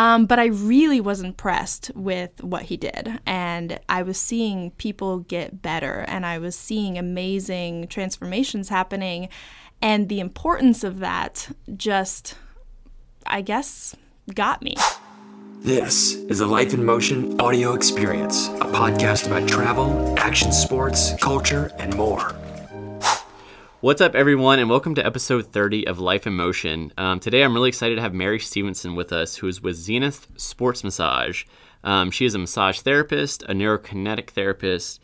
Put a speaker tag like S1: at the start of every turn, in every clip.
S1: Um, but I really was impressed with what he did. And I was seeing people get better and I was seeing amazing transformations happening. And the importance of that just, I guess, got me.
S2: This is the Life in Motion audio experience, a podcast about travel, action sports, culture, and more.
S3: What's up, everyone, and welcome to episode 30 of Life in Motion. Um, today, I'm really excited to have Mary Stevenson with us, who is with Zenith Sports Massage. Um, she is a massage therapist, a neurokinetic therapist,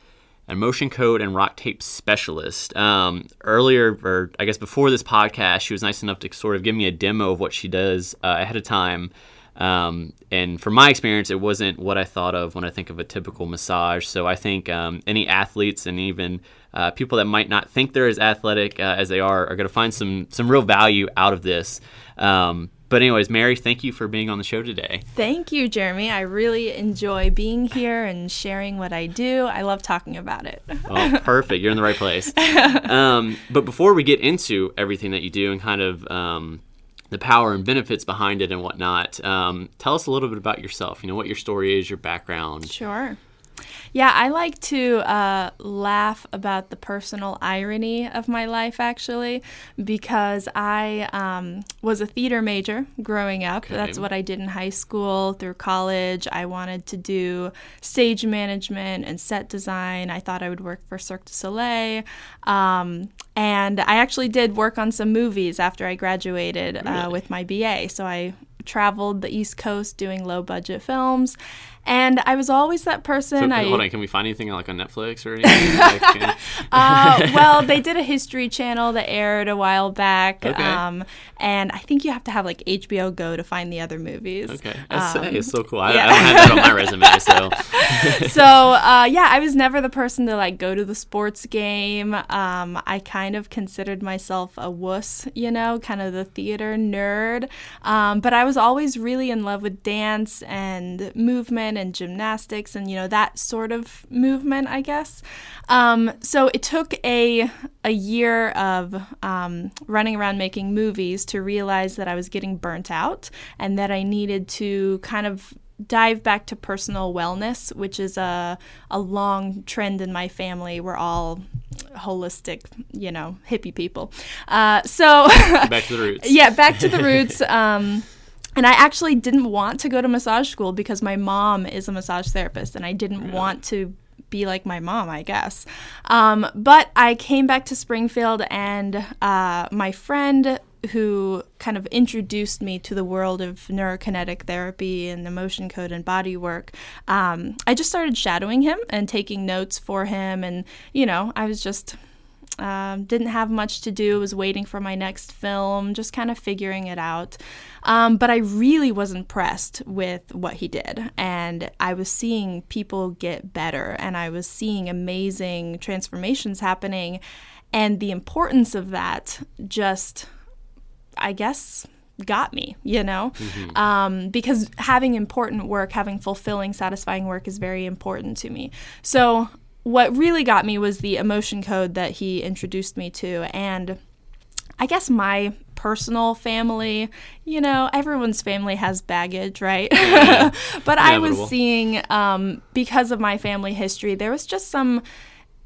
S3: an emotion code and rock tape specialist. Um, earlier, or I guess before this podcast, she was nice enough to sort of give me a demo of what she does uh, ahead of time. Um, and from my experience, it wasn't what I thought of when I think of a typical massage. So I think um, any athletes and even uh, people that might not think they're as athletic uh, as they are are going to find some some real value out of this. Um, but anyways, Mary, thank you for being on the show today.
S1: Thank you, Jeremy. I really enjoy being here and sharing what I do. I love talking about it.
S3: oh, perfect. You're in the right place. Um, but before we get into everything that you do and kind of um, the power and benefits behind it and whatnot. Um, tell us a little bit about yourself. You know what your story is, your background.
S1: Sure. Yeah, I like to uh, laugh about the personal irony of my life, actually, because I um, was a theater major growing up. Okay. That's what I did in high school, through college. I wanted to do stage management and set design. I thought I would work for Cirque du Soleil. Um, and I actually did work on some movies after I graduated uh, really? uh, with my BA. So I traveled the East Coast doing low budget films. And I was always that person.
S3: So,
S1: I,
S3: hold on, can we find anything like on Netflix or anything? like,
S1: uh, well, they did a History Channel that aired a while back, okay. um, and I think you have to have like HBO Go to find the other movies.
S3: Okay, that's um, it's so cool. I, yeah. I, don't have that on my resume,
S1: so. so uh, yeah, I was never the person to like go to the sports game. Um, I kind of considered myself a wuss, you know, kind of the theater nerd. Um, but I was always really in love with dance and movement and gymnastics and you know that sort of movement, I guess. Um, so it took a a year of um, running around making movies to realize that I was getting burnt out and that I needed to kind of dive back to personal wellness, which is a a long trend in my family. We're all holistic, you know, hippie people. Uh, so
S3: back to the roots.
S1: yeah, back to the roots. Um, and I actually didn't want to go to massage school because my mom is a massage therapist and I didn't really? want to be like my mom, I guess. Um, but I came back to Springfield and uh, my friend who kind of introduced me to the world of neurokinetic therapy and emotion code and body work, um, I just started shadowing him and taking notes for him. And, you know, I was just um, didn't have much to do, was waiting for my next film, just kind of figuring it out. Um, but I really was impressed with what he did. And I was seeing people get better, and I was seeing amazing transformations happening. And the importance of that just, I guess, got me, you know? Mm-hmm. Um, because having important work, having fulfilling, satisfying work is very important to me. So what really got me was the emotion code that he introduced me to and I guess my personal family, you know, everyone's family has baggage, right? But I was seeing, um, because of my family history, there was just some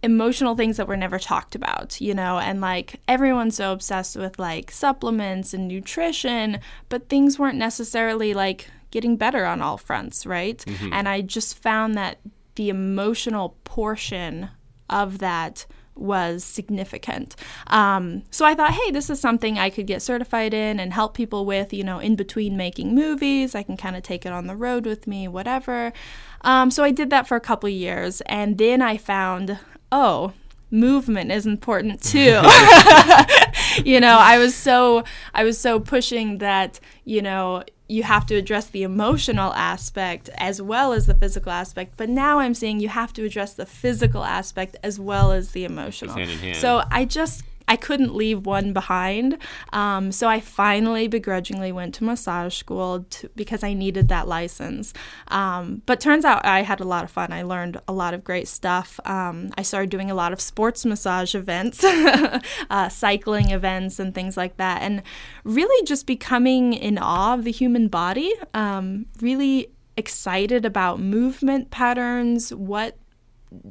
S1: emotional things that were never talked about, you know, and like everyone's so obsessed with like supplements and nutrition, but things weren't necessarily like getting better on all fronts, right? Mm-hmm. And I just found that the emotional portion of that was significant. Um, so I thought, hey, this is something I could get certified in and help people with, you know, in between making movies. I can kind of take it on the road with me, whatever. Um, so I did that for a couple years. And then I found, oh, movement is important too. you know, I was so I was so pushing that, you know, you have to address the emotional aspect as well as the physical aspect. But now I'm saying you have to address the physical aspect as well as the emotional.
S3: Hand hand.
S1: So I just I couldn't leave one behind. Um, so I finally begrudgingly went to massage school to, because I needed that license. Um, but turns out I had a lot of fun. I learned a lot of great stuff. Um, I started doing a lot of sports massage events, uh, cycling events, and things like that. And really just becoming in awe of the human body, um, really excited about movement patterns, what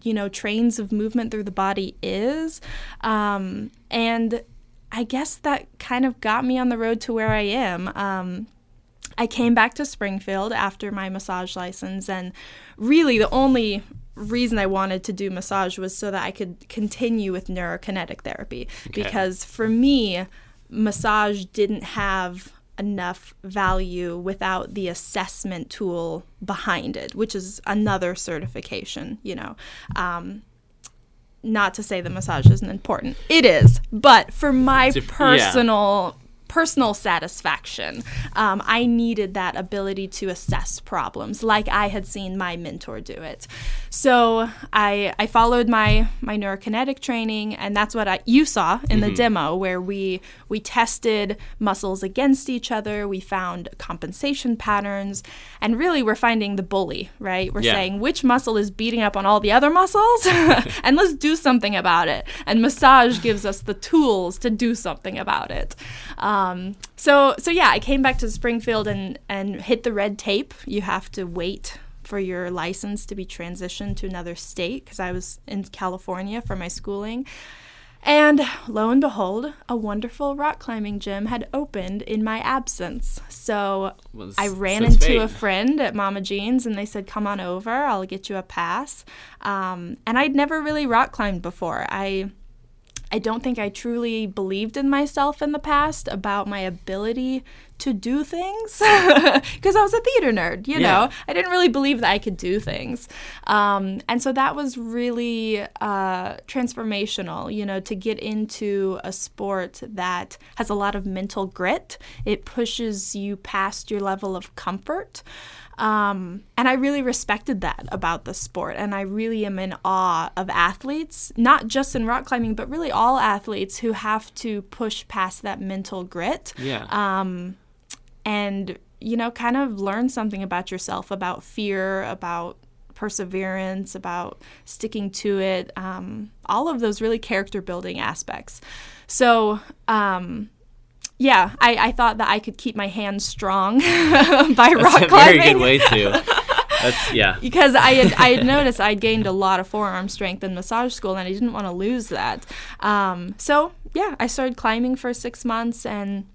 S1: you know trains of movement through the body is. Um, and i guess that kind of got me on the road to where i am. Um, i came back to springfield after my massage license and really the only reason i wanted to do massage was so that i could continue with neurokinetic therapy.
S3: Okay.
S1: because for me massage didn't have enough value without the assessment tool behind it, which is another certification, you know. Um, not to say that massage isn't important. It is. But for my personal personal satisfaction, um, I needed that ability to assess problems like I had seen my mentor do it. So I I followed my my neurokinetic training, and that's what I you saw in
S3: Mm-hmm.
S1: the demo where we we tested muscles against each other. We found compensation patterns, and really we're finding the bully. Right? We're
S3: Yeah.
S1: saying which muscle is beating up on all the other muscles, and let's do something about it. And massage gives us the tools to do something about it. Um, so so yeah, I came back to Springfield and and hit the red tape. You have to wait for your license to be transitioned to another state because I was in California for my schooling. And lo and behold, a wonderful rock climbing gym had opened in my absence. So
S3: Well,
S1: I ran into
S3: fate.
S1: a friend at Mama Jean's and they said, Come on over, I'll get you a pass. Um, and I'd never really rock climbed before. I I don't think I truly believed in myself in the past about my ability to do things because I was a theater nerd, you
S3: Yeah.
S1: know. I didn't really believe that I could do things. Um, and so that was really uh, transformational, you know, to get into a sport that has a lot of mental grit. It pushes you past your level of comfort. Um, and I really respected that about the sport. And I really am in awe of athletes, not just in rock climbing, but really all athletes who have to push past that mental grit
S3: Yeah.
S1: um, and, you know, kind of learn something about yourself, about fear, about perseverance, about sticking to it, um, all of those really character building aspects. So, um, yeah, I, I thought that I could keep my hands strong by rock
S3: That's a
S1: climbing
S3: very good way to. That's yeah.
S1: because I had I had noticed I'd gained a lot of forearm strength in massage school, and I didn't want to lose that. Um, so yeah, I started climbing for six months, and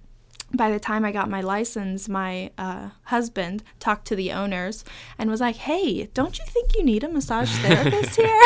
S1: by the time I got my license, my uh, husband talked to the owners and was like, "Hey, don't you think you need a massage therapist here?"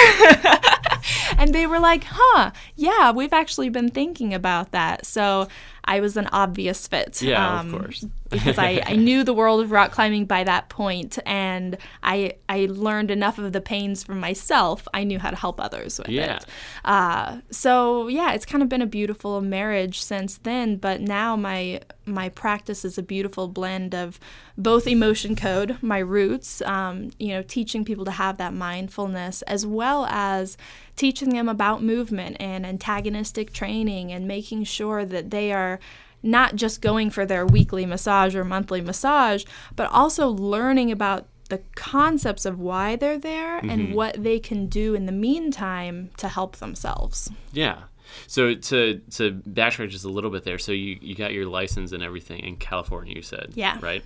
S1: And they were like, "Huh, yeah, we've actually been thinking about that." So I was an obvious fit.
S3: Yeah, of course.
S1: because I, I knew the world of rock climbing by that point, and I I learned enough of the pains for myself. I knew how to help others with
S3: Yeah.
S1: it. Uh, so yeah, it's kind of been a beautiful marriage since then. But now my my practice is a beautiful blend of both emotion code, my roots, um, you know, teaching people to have that mindfulness, as well as teaching them about movement and antagonistic training and making sure that they are not just going for their weekly massage or monthly massage, but also learning about the concepts of why they're there and what they can do in the meantime to help themselves.
S3: Yeah. So to to backtrack just a little bit there, so you, you got your license and everything in California, you said.
S1: Yeah.
S3: Right.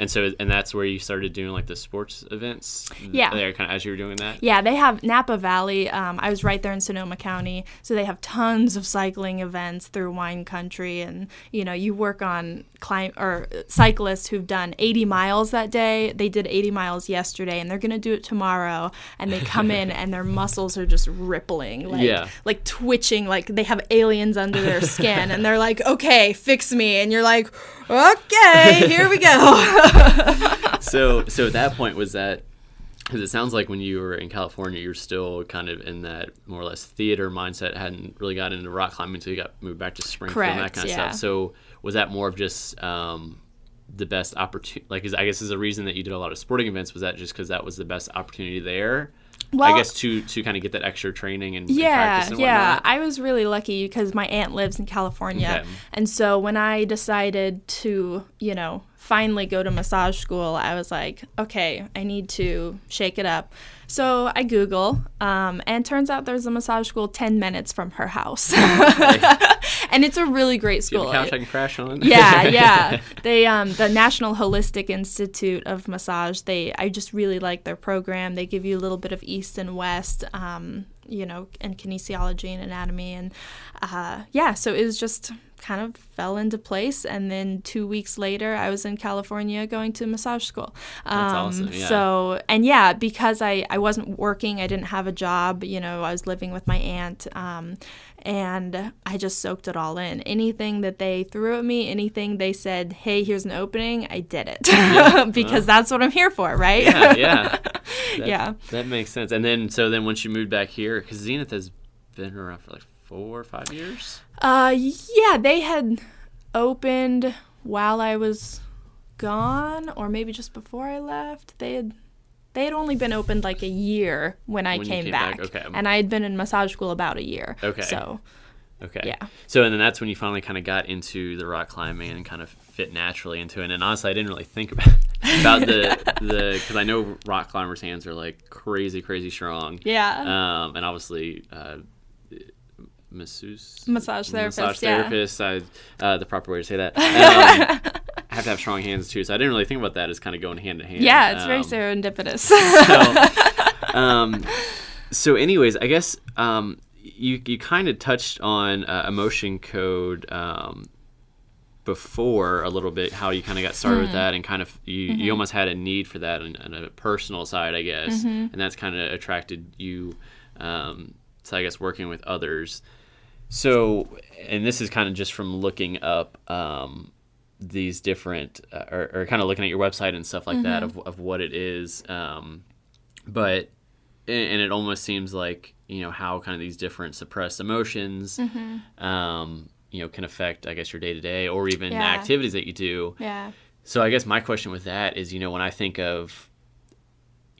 S3: And so and that's where you started doing like the sports events.
S1: Yeah.
S3: There, kind of as you were doing that.
S1: Yeah, they have Napa Valley. Um, I was right there in Sonoma County, so they have tons of cycling events through wine country, and you know you work on climb or cyclists who've done 80 miles that day. They did 80 miles yesterday, and they're gonna do it tomorrow. And they come in, and their muscles are just rippling, like
S3: Yeah.
S1: like twitching, like they have aliens under their skin, and they're like, "Okay, fix me," and you're like, "Okay, here we go."
S3: so so at that point was that because it sounds like when you were in California, you were still kind of in that more or less theater mindset, hadn't really got into rock climbing until you got moved back to Springfield and that
S1: Correct,
S3: kind of stuff. So was that more of just um, the best opportunity? Like, is, I guess is the reason that you did a lot of sporting events was that just because that was the best opportunity there,
S1: Well-
S3: I guess to to kind of get that extra training and, and
S1: yeah
S3: practice and
S1: yeah. I was really lucky because my aunt lives in california.
S3: Okay.
S1: and so when i decided to you know finally go to massage school i was like okay i need to shake it up. So i google um, and turns out there's a massage school 10 minutes from her house and it's a really great school
S3: couch I can crash on?
S1: yeah, yeah. They um the National Holistic Institute of Massage. They I just really like their program. They give you a little bit of east and west, um, you know, and kinesiology and anatomy, and uh, yeah. So it was just kind of fell into place, and then two weeks later, I was in California going to massage school.
S3: That's
S1: Um,
S3: awesome, yeah.
S1: So and yeah, because I I wasn't working, I didn't have a job. You know, I was living with my aunt. Um, and I just soaked it all in. Anything that they threw at me, anything they said, "Hey, here's an opening," I did it because that's what I'm here for, right?
S3: yeah, yeah. That,
S1: Yeah.
S3: That makes sense. And then, so then once you moved back here, because Zenith has been around for like four or five years.
S1: Uh, yeah, they had opened while I was gone, or maybe just before I left. They had. They had only been opened like a year when I
S3: When
S1: came,
S3: came
S1: back,
S3: back, okay.
S1: and I had been in massage school about a year.
S3: Okay.
S1: So
S3: Okay.
S1: Yeah.
S3: So and then that's when you finally kind of got into the rock climbing and kind of fit naturally into it. And honestly, I didn't really think about about the the because I know rock climbers' hands are like crazy, crazy strong.
S1: yeah,
S3: Um, and obviously, uh, masseuse,
S1: Massage therapist,
S3: massage
S1: yeah.
S3: therapist. I, uh, the proper way to say that. Um, have to have strong hands too. So I didn't really think about that as kind of going hand in hand.
S1: yeah, it's very
S3: Um,
S1: serendipitous.
S3: so, um, so anyways, I guess um, you you kind of touched on uh, emotion code um, before a little bit, how you kind of got started with that, and kind of you, you almost had a need for that on, on a personal side, I guess, and that's kind of attracted you. Um, so I guess working with others. So, and this is kind of just from looking up um, these different, uh, or, or kind of looking at your website and stuff like that of, of what it is. Um, but, and it almost seems like, you know, how kind of these different suppressed emotions, um, you know, can affect, I guess, your day to day or even the activities that you do.
S1: yeah.
S3: So I guess my question with that is, you know, when I think of,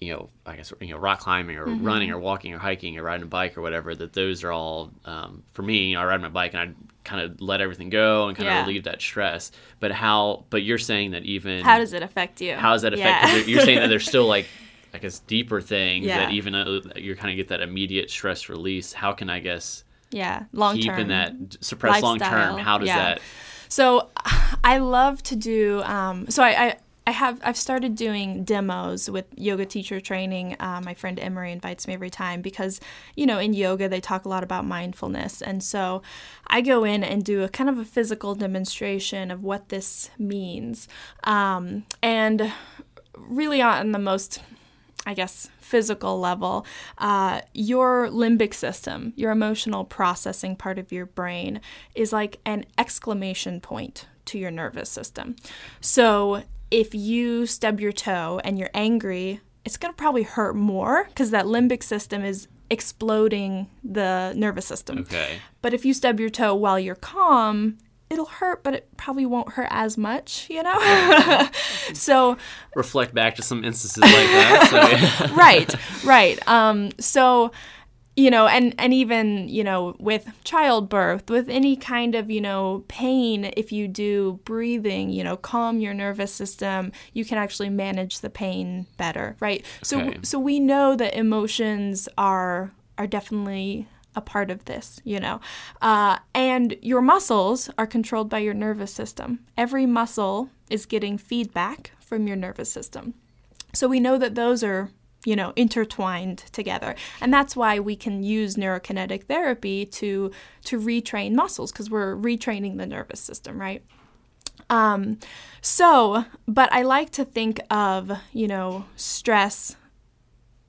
S3: you know, I guess you know, rock climbing or
S1: Mm-hmm.
S3: running or walking or hiking or riding a bike or whatever, that those are all um, for me. You know, I ride my bike and I kind of let everything go and kind
S1: Yeah.
S3: of relieve that stress. But how? But you're saying that even
S1: How does it affect you?
S3: how does that affect? 'cause You're saying that there's still like. I guess deeper things
S1: Yeah.
S3: that even though you kind of get that immediate stress release. How can I guess
S1: yeah, long
S3: keep
S1: term.
S3: in that suppressed long term? How does
S1: Yeah.
S3: that?
S1: So I love to do. Um, so I, I I have I've started doing demos with yoga teacher training. Uh, my friend Emery invites me every time because you know in yoga they talk a lot about mindfulness, and so I go in and do a kind of a physical demonstration of what this means, um, and really on the most I guess, physical level, uh, your limbic system, your emotional processing part of your brain, is like an exclamation point to your nervous system. So if you stub your toe and you're angry, it's going to probably hurt more because that limbic system is exploding the nervous system.
S3: Okay.
S1: But if you stub your toe while you're calm, it'll hurt, but it probably won't hurt as much, you know? so
S3: Reflect back to some instances like that. So, yeah.
S1: right right um so you know and and even you know with childbirth with any kind of you know pain if you do breathing you know calm your nervous system you can actually manage the pain better right so
S3: Okay.
S1: so we know that emotions are are definitely a part of this, you know. Uh, and your muscles are controlled by your nervous system. Every muscle is getting feedback from your nervous system. So we know that those are, you know, intertwined together. And that's why we can use neurokinetic therapy to to retrain muscles because we're retraining the nervous system, right? Um so, but I like to think of, you know, stress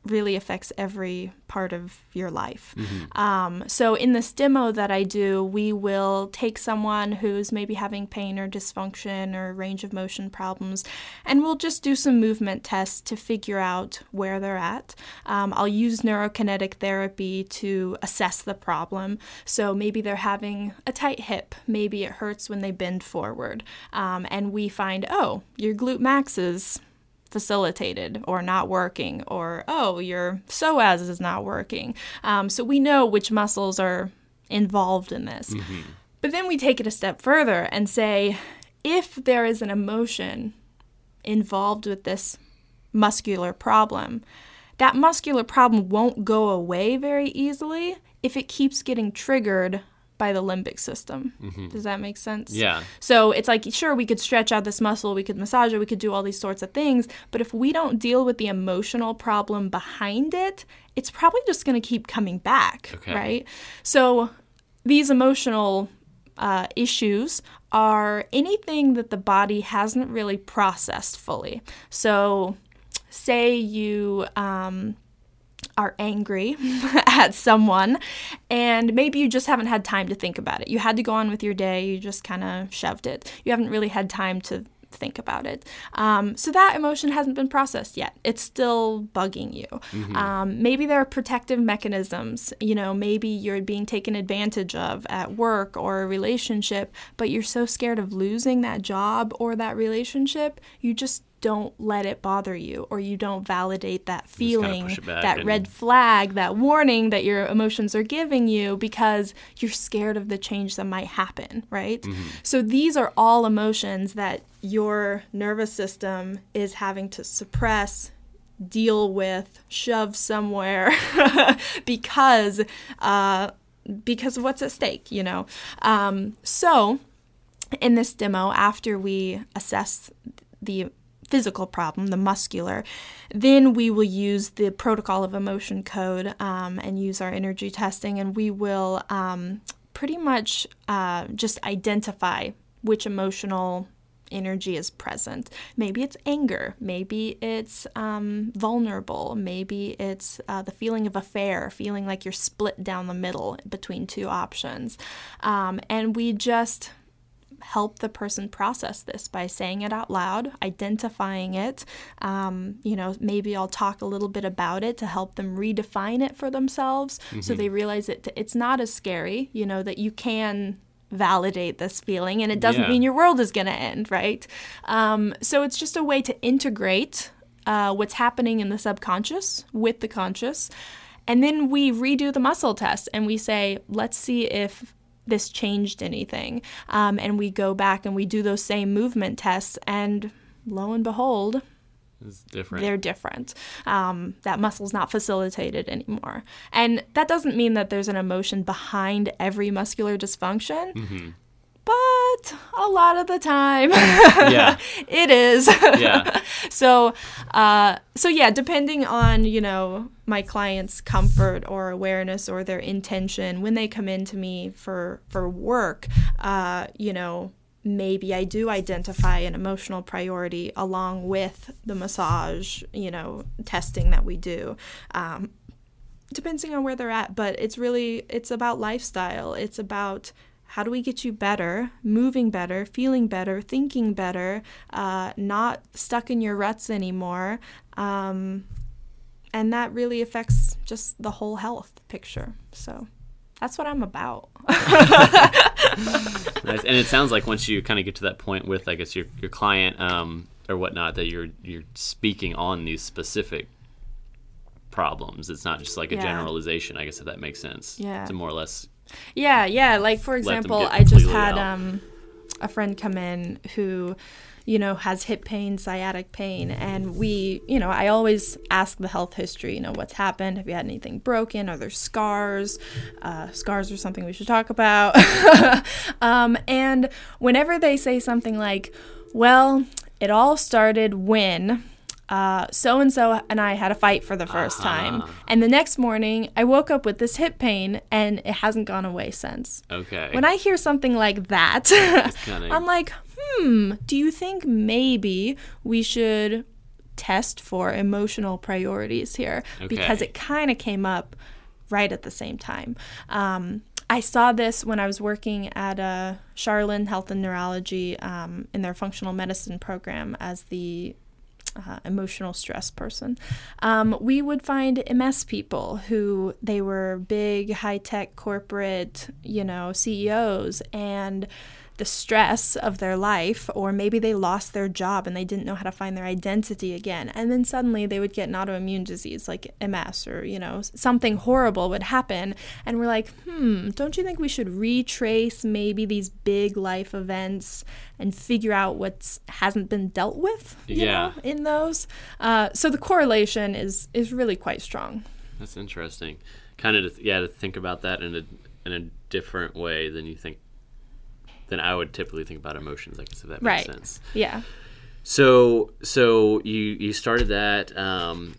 S1: really affects every part of your life. Um, so, in this demo that I do, we will take someone who's maybe having pain or dysfunction or range of motion problems, and we'll just do some movement tests to figure out where they're at. Um, I'll use neurokinetic therapy to assess the problem. So, maybe they're having a tight hip, maybe it hurts when they bend forward, um, and we find, oh, your glute max is facilitated or not working, or oh, your psoas is not working. Um, so we know which muscles are involved in this. But then we take it a step further and say if there is an emotion involved with this muscular problem, that muscular problem won't go away very easily if it keeps getting triggered by the limbic system. Does that make sense?
S3: Yeah.
S1: So it's like, sure, we could stretch out this muscle, we could massage it, we could do all these sorts of things, but if we don't deal with the emotional problem behind it, it's probably just going to keep coming back,
S3: Okay.
S1: right? So these emotional uh, issues are anything that the body hasn't really processed fully. So, say you um, are angry at someone and maybe you just haven't had time to think about it. You had to go on with your day, you just kind of shoved it. You haven't really had time to think about it. Um, so that emotion hasn't been processed yet. It's still bugging you. Um, maybe there are protective mechanisms. You know, maybe you're being taken advantage of at work or a relationship, but you're so scared of losing that job or that relationship, you just don't let it bother you or you don't validate that feeling,
S3: it back
S1: that red flag, that warning that your emotions are giving you because you're scared of the change that might happen, right? So these are all emotions that your nervous system is having to suppress, deal with, shove somewhere because uh, because of what's at stake, you know. Um, so in this demo, after we assess the physical problem, the muscular, then we will use the protocol of emotion code um, and use our energy testing, and we will um, pretty much uh, just identify which emotional energy is present. Maybe it's anger, maybe it's um, vulnerable, maybe it's uh, the feeling of affair, feeling like you're split down the middle between two options. Um, and we just help the person process this by saying it out loud, identifying it. Um, you know, maybe I'll talk a little bit about it to help them redefine it for themselves so they realize it it's not as scary, you know, that you can validate this feeling and it doesn't
S3: Yeah.
S1: mean your world is going to end, right? Um, so it's just a way to integrate uh, what's happening in the subconscious with the conscious. And then we redo the muscle test and we say, let's see if this changed anything. Um, and we go back and we do those same movement tests, and lo and behold,
S3: It's different.
S1: they're different. Um, that muscle's not facilitated anymore. And that doesn't mean that there's an emotion behind every muscular dysfunction. But a lot of the time,
S3: Yeah.
S1: it is.
S3: Yeah.
S1: so, uh, so yeah, depending on you know my client's comfort or awareness or their intention when they come into me for for work, uh, you know, maybe I do identify an emotional priority along with the massage, you know, testing that we do. Um, depending on where they're at but it's really it's about lifestyle it's about how do we get you better moving better feeling better thinking better uh, not stuck in your ruts anymore um, and that really affects just the whole health picture so that's what i'm about
S3: Nice. And it sounds like once you kind of get to that point with, I guess, your, your client um, or whatnot, that you're you're speaking on these specific problems. It's not just like a
S1: Yeah.
S3: generalization. I guess if that makes sense.
S1: Yeah.
S3: To more or less.
S1: Yeah, yeah. Like for example, I just had um, a friend come in who, you know, has hip pain, sciatic pain, and we, you know, I always ask the health history. You know, what's happened? Have you had anything broken? Are there scars? Uh, scars are something we should talk about. um, and whenever they say something like, "Well, it all started when." So and so and I had a fight for the 1st time. And the next morning, I woke up with this hip pain and it hasn't gone away since.
S3: Okay.
S1: When I hear something like that, I'm like, hmm, do you think maybe we should test for emotional priorities here?
S3: Okay.
S1: Because it kind of came up right at the same time. Um, I saw this when I was working at uh, Charlin Health and Neurology um, in their functional medicine program as the uh, emotional stress person. Um, we would find MS people who they were big, high tech corporate, you know, CEOs, and the stress of their life, or maybe they lost their job and they didn't know how to find their identity again. And then suddenly they would get an autoimmune disease like MS or, you know, something horrible would happen. And we're like, hmm, don't you think we should retrace maybe these big life events and figure out what hasn't been dealt with
S3: Yeah.
S1: know, in those? Uh, so the correlation is, is really quite strong.
S3: That's interesting. Kind of, to, yeah, to think about that in a in a different way than you think than I would typically think about emotions. I guess if that makes
S1: Right.
S3: sense.
S1: Yeah.
S3: So, so you you started that, um,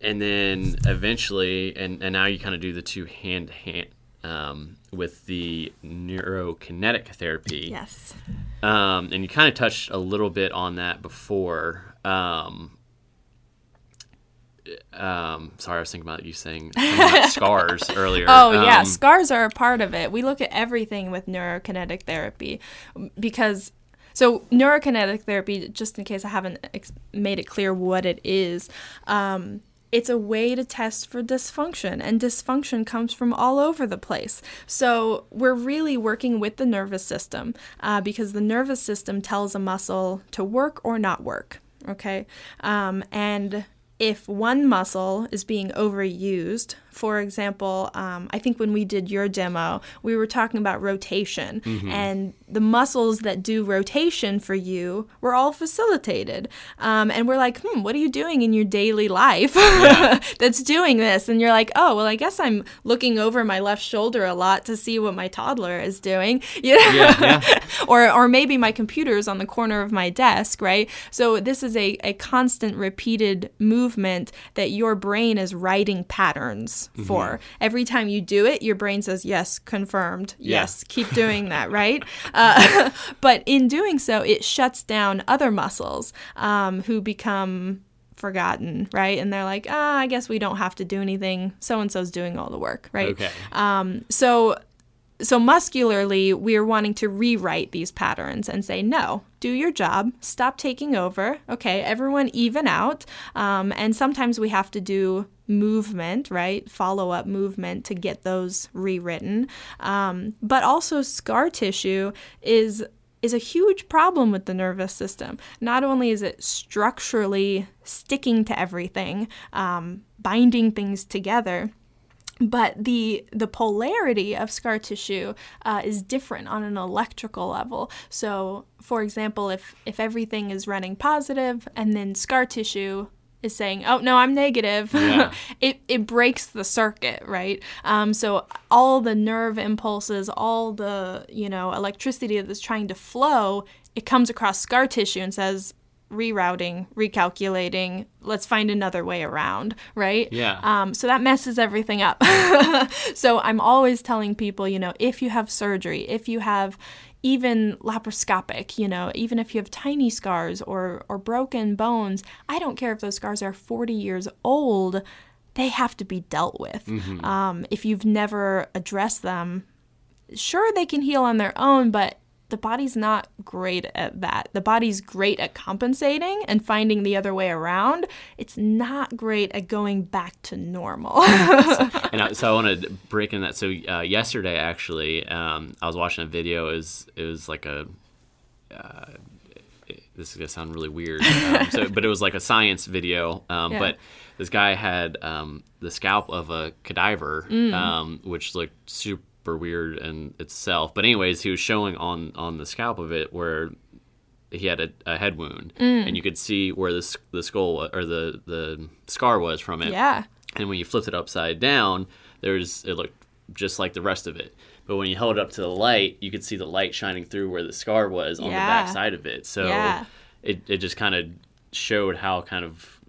S3: and then eventually, and and now you kind of do the two hand hand um, with the neurokinetic therapy.
S1: Yes.
S3: Um, and you kind of touched a little bit on that before. Um, um, sorry, I was thinking about you saying about scars earlier.
S1: Oh yeah,
S3: Um,
S1: scars are a part of it. We look at everything with neurokinetic therapy because so neurokinetic therapy, just in case I haven't ex- made it clear what it is, um, it's a way to test for dysfunction, and dysfunction comes from all over the place. So we're really working with the nervous system uh, because the nervous system tells a muscle to work or not work. Okay, um, and if one muscle is being overused, for example, um, I think when we did your demo, we were talking about rotation, and the muscles that do rotation for you were all facilitated. Um, and we're like, hmm, what are you doing in your daily life that's doing this? And you're like, oh, well, I guess I'm looking over my left shoulder a lot to see what my toddler is doing. You know?
S3: Yeah, yeah.
S1: or or maybe my computer is on the corner of my desk, right? So this is a, a constant repeated movement that your brain is writing patterns for. Every time you do it, your brain says, Yes, confirmed.
S3: Yeah.
S1: Yes, keep doing that, right? Uh, but in doing so, it shuts down other muscles um, who become forgotten, right? And they're like, ah, I guess we don't have to do anything. So and so's doing all the work, right?
S3: Okay.
S1: Um, so so muscularly we're wanting to rewrite these patterns and say no do your job. Stop taking over. Okay everyone even out. Um, and sometimes we have to do movement right? Follow up movement to get those rewritten. Um, but also scar tissue is is a huge problem with the nervous system. Not only is it structurally sticking to everything, um, binding things together, but the the polarity of scar tissue uh, is different on an electrical level. So, for example, if if everything is running positive and then scar tissue is saying, "Oh no, I'm negative,"
S3: Yeah.
S1: it it breaks the circuit, right? Um, so all the nerve impulses, all the you know electricity that's trying to flow, it comes across scar tissue and says. Rerouting, recalculating, let's find another way around, right?
S3: Yeah.
S1: Um, so that messes everything up. so I'm always telling people, you know, if you have surgery, if you have even laparoscopic, you know, even if you have tiny scars or or broken bones, I don't care if those scars are 40 years old, they have to be dealt with. Um, if you've never addressed them, sure they can heal on their own, but the body's not great at that. The body's great at compensating and finding the other way around. It's not great at going back to normal.
S3: and I, so I want to break in that. So uh, yesterday, actually, um, I was watching a video. It was it was like a. Uh, this is gonna sound really weird, um, so, but it was like a science video. Um,
S1: Yeah.
S3: But this guy had um, the scalp of a cadaver,
S1: Mm.
S3: um, which looked super weird in itself. But anyways, he was showing on on the scalp of it where he had a, a head wound,
S1: Mm.
S3: and you could see where the the skull or the the scar was from it.
S1: yeah.
S3: And when you flipped it upside down, there's it looked just like the rest of it. But when you held it up to the light, you could see the light shining through where the scar was on the back side of it. So
S1: Yeah.
S3: it, it just kind of showed how kind of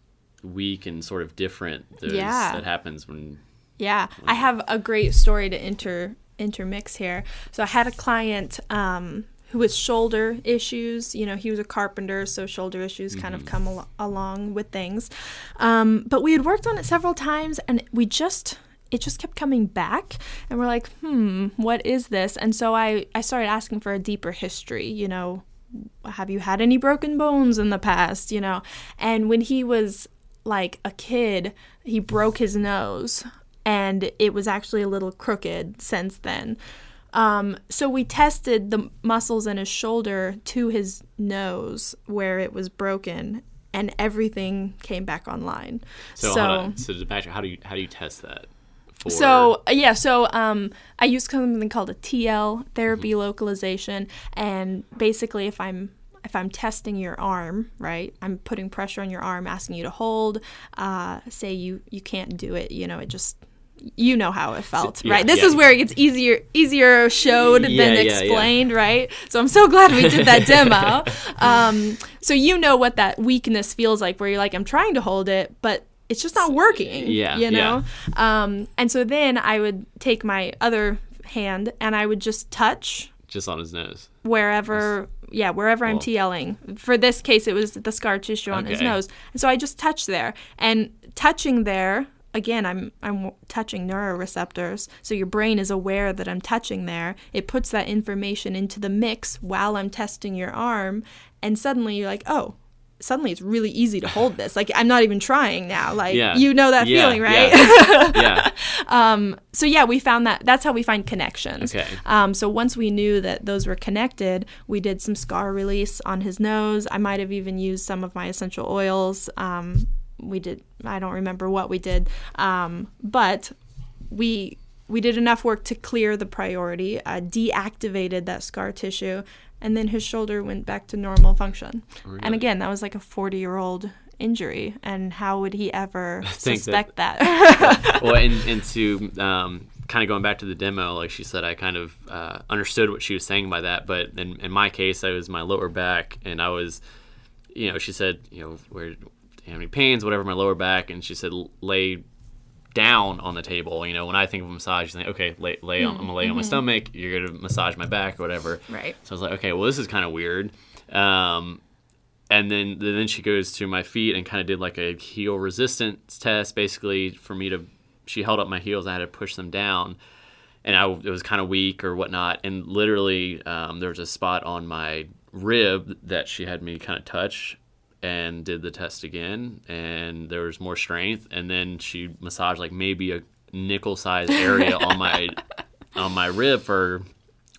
S3: weak and sort of different those,
S1: Yeah.
S3: that happens when
S1: Yeah, I have a great story to inter intermix here. So I had a client um, who was shoulder issues. You know, he was a carpenter, so shoulder issues kind of come al- along with things. Um, but we had worked on it several times, and we just it just kept coming back and we're like hmm what is this and so i i started asking for a deeper history you know have you had any broken bones in the past you know and when he was like a kid he broke his nose and it was actually a little crooked since then Um, so we tested the muscles in his shoulder to his nose where it was broken, and everything came back online.
S3: So, on. so to back, how do you how do you test that? For...
S1: So yeah, so um, I use something called a TL therapy localization, and basically, if I'm if I'm testing your arm, right, I'm putting pressure on your arm, asking you to hold. Uh, say you you can't do it, you know, it just you know how it felt, yeah, right? This
S3: yeah.
S1: is where it gets easier easier showed
S3: Yeah,
S1: than explained, right? So I'm so glad we did that demo. Um, so you know what that weakness feels like, where you're like, I'm trying to hold it, but it's just not working.
S3: Yeah,
S1: you know. Um, and so then I would take my other hand and I would just touch
S3: just on his nose.
S1: wherever yeah wherever i'm
S3: Well-
S1: TLing for this case it was the scar tissue on his nose and so i just touched there and touching there again i'm i'm touching neuroreceptors so your brain is aware that i'm touching there it puts that information into the mix while i'm testing your arm and suddenly you're like oh suddenly it's really easy to hold this like i'm not even trying now like
S3: Yeah.
S1: you know that
S3: Yeah,
S1: feeling right
S3: yeah. yeah.
S1: so yeah, we found that that's how we find connections.
S3: Okay.
S1: Um, so once we knew that those were connected, we did some scar release on his nose. I might have even used some of my essential oils. Um, we did. I don't remember what we did, um, but we we did enough work to clear the priority, uh, deactivated that scar tissue, and then his shoulder went back to normal function. And again, that was like a 40 year old injury, and how would he ever
S3: think that-
S1: suspect that?
S3: well, and, and to um, kind of going back to the demo, like she said, I kind of uh, understood what she was saying by that. But in, in my case, I was my lower back, and I was, you know, she said, you know, where, do you have any pains, whatever, my lower back, and she said, lay down on the table. You know, when I think of a massage, you think, okay, lay, lay on, I'm gonna lay on my stomach. You're gonna massage my back or whatever.
S1: Right.
S3: So I was like, okay, well, this is kind of weird. Um, and then then she goes to my feet and kind of did like a heel resistance test, basically for me to. She held up my heels. I had to push them down, and I it was kind of weak or whatnot. And literally, um, there was a spot on my rib that she had me kind of touch, and did the test again, and there was more strength. And then she massaged like maybe a nickel sized area on my on my rib for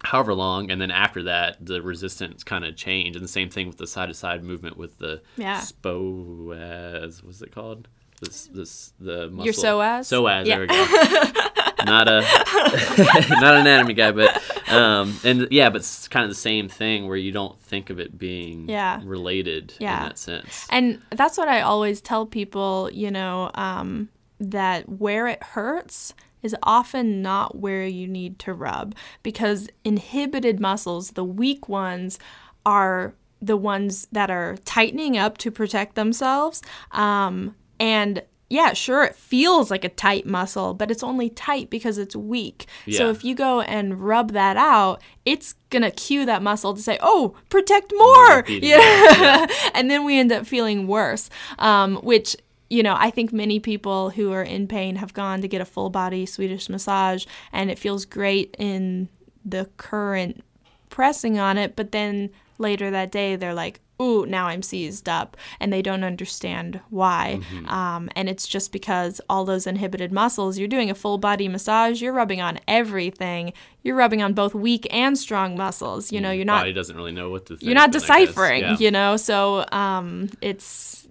S3: however long, and then after that, the resistance kind of changed. And the same thing with the side to side movement with the
S1: Yeah.
S3: SPOAS. What's it called? This, this, the muscle.
S1: Your psoas?
S3: Psoas.
S1: Yeah.
S3: There we go. not a not an anatomy guy, but um, and yeah, but it's kind of the same thing where you don't think of it being
S1: Yeah.
S3: related
S1: Yeah.
S3: in that sense.
S1: And that's what I always tell people, you know, um, that where it hurts is often not where you need to rub because inhibited muscles, the weak ones, are the ones that are tightening up to protect themselves. Um, and yeah, sure, it feels like a tight muscle, but it's only tight because it's weak. So if you go and rub that out, it's gonna cue that muscle to say, "Oh, protect more."
S3: beating
S1: Yeah, and then we end up feeling worse. Um, which you know, I think many people who are in pain have gone to get a full body Swedish massage, and it feels great in the current pressing on it, but then later that day they're like, ooh, now I'm seized up, and they don't understand why. Um, and it's just because all those inhibited muscles, you're doing a full body massage, you're rubbing on everything. You're rubbing on both weak and strong muscles. You know, you're not
S3: Body doesn't really know what to think.
S1: you're not deciphering,
S3: Yeah.
S1: you know. So um, it's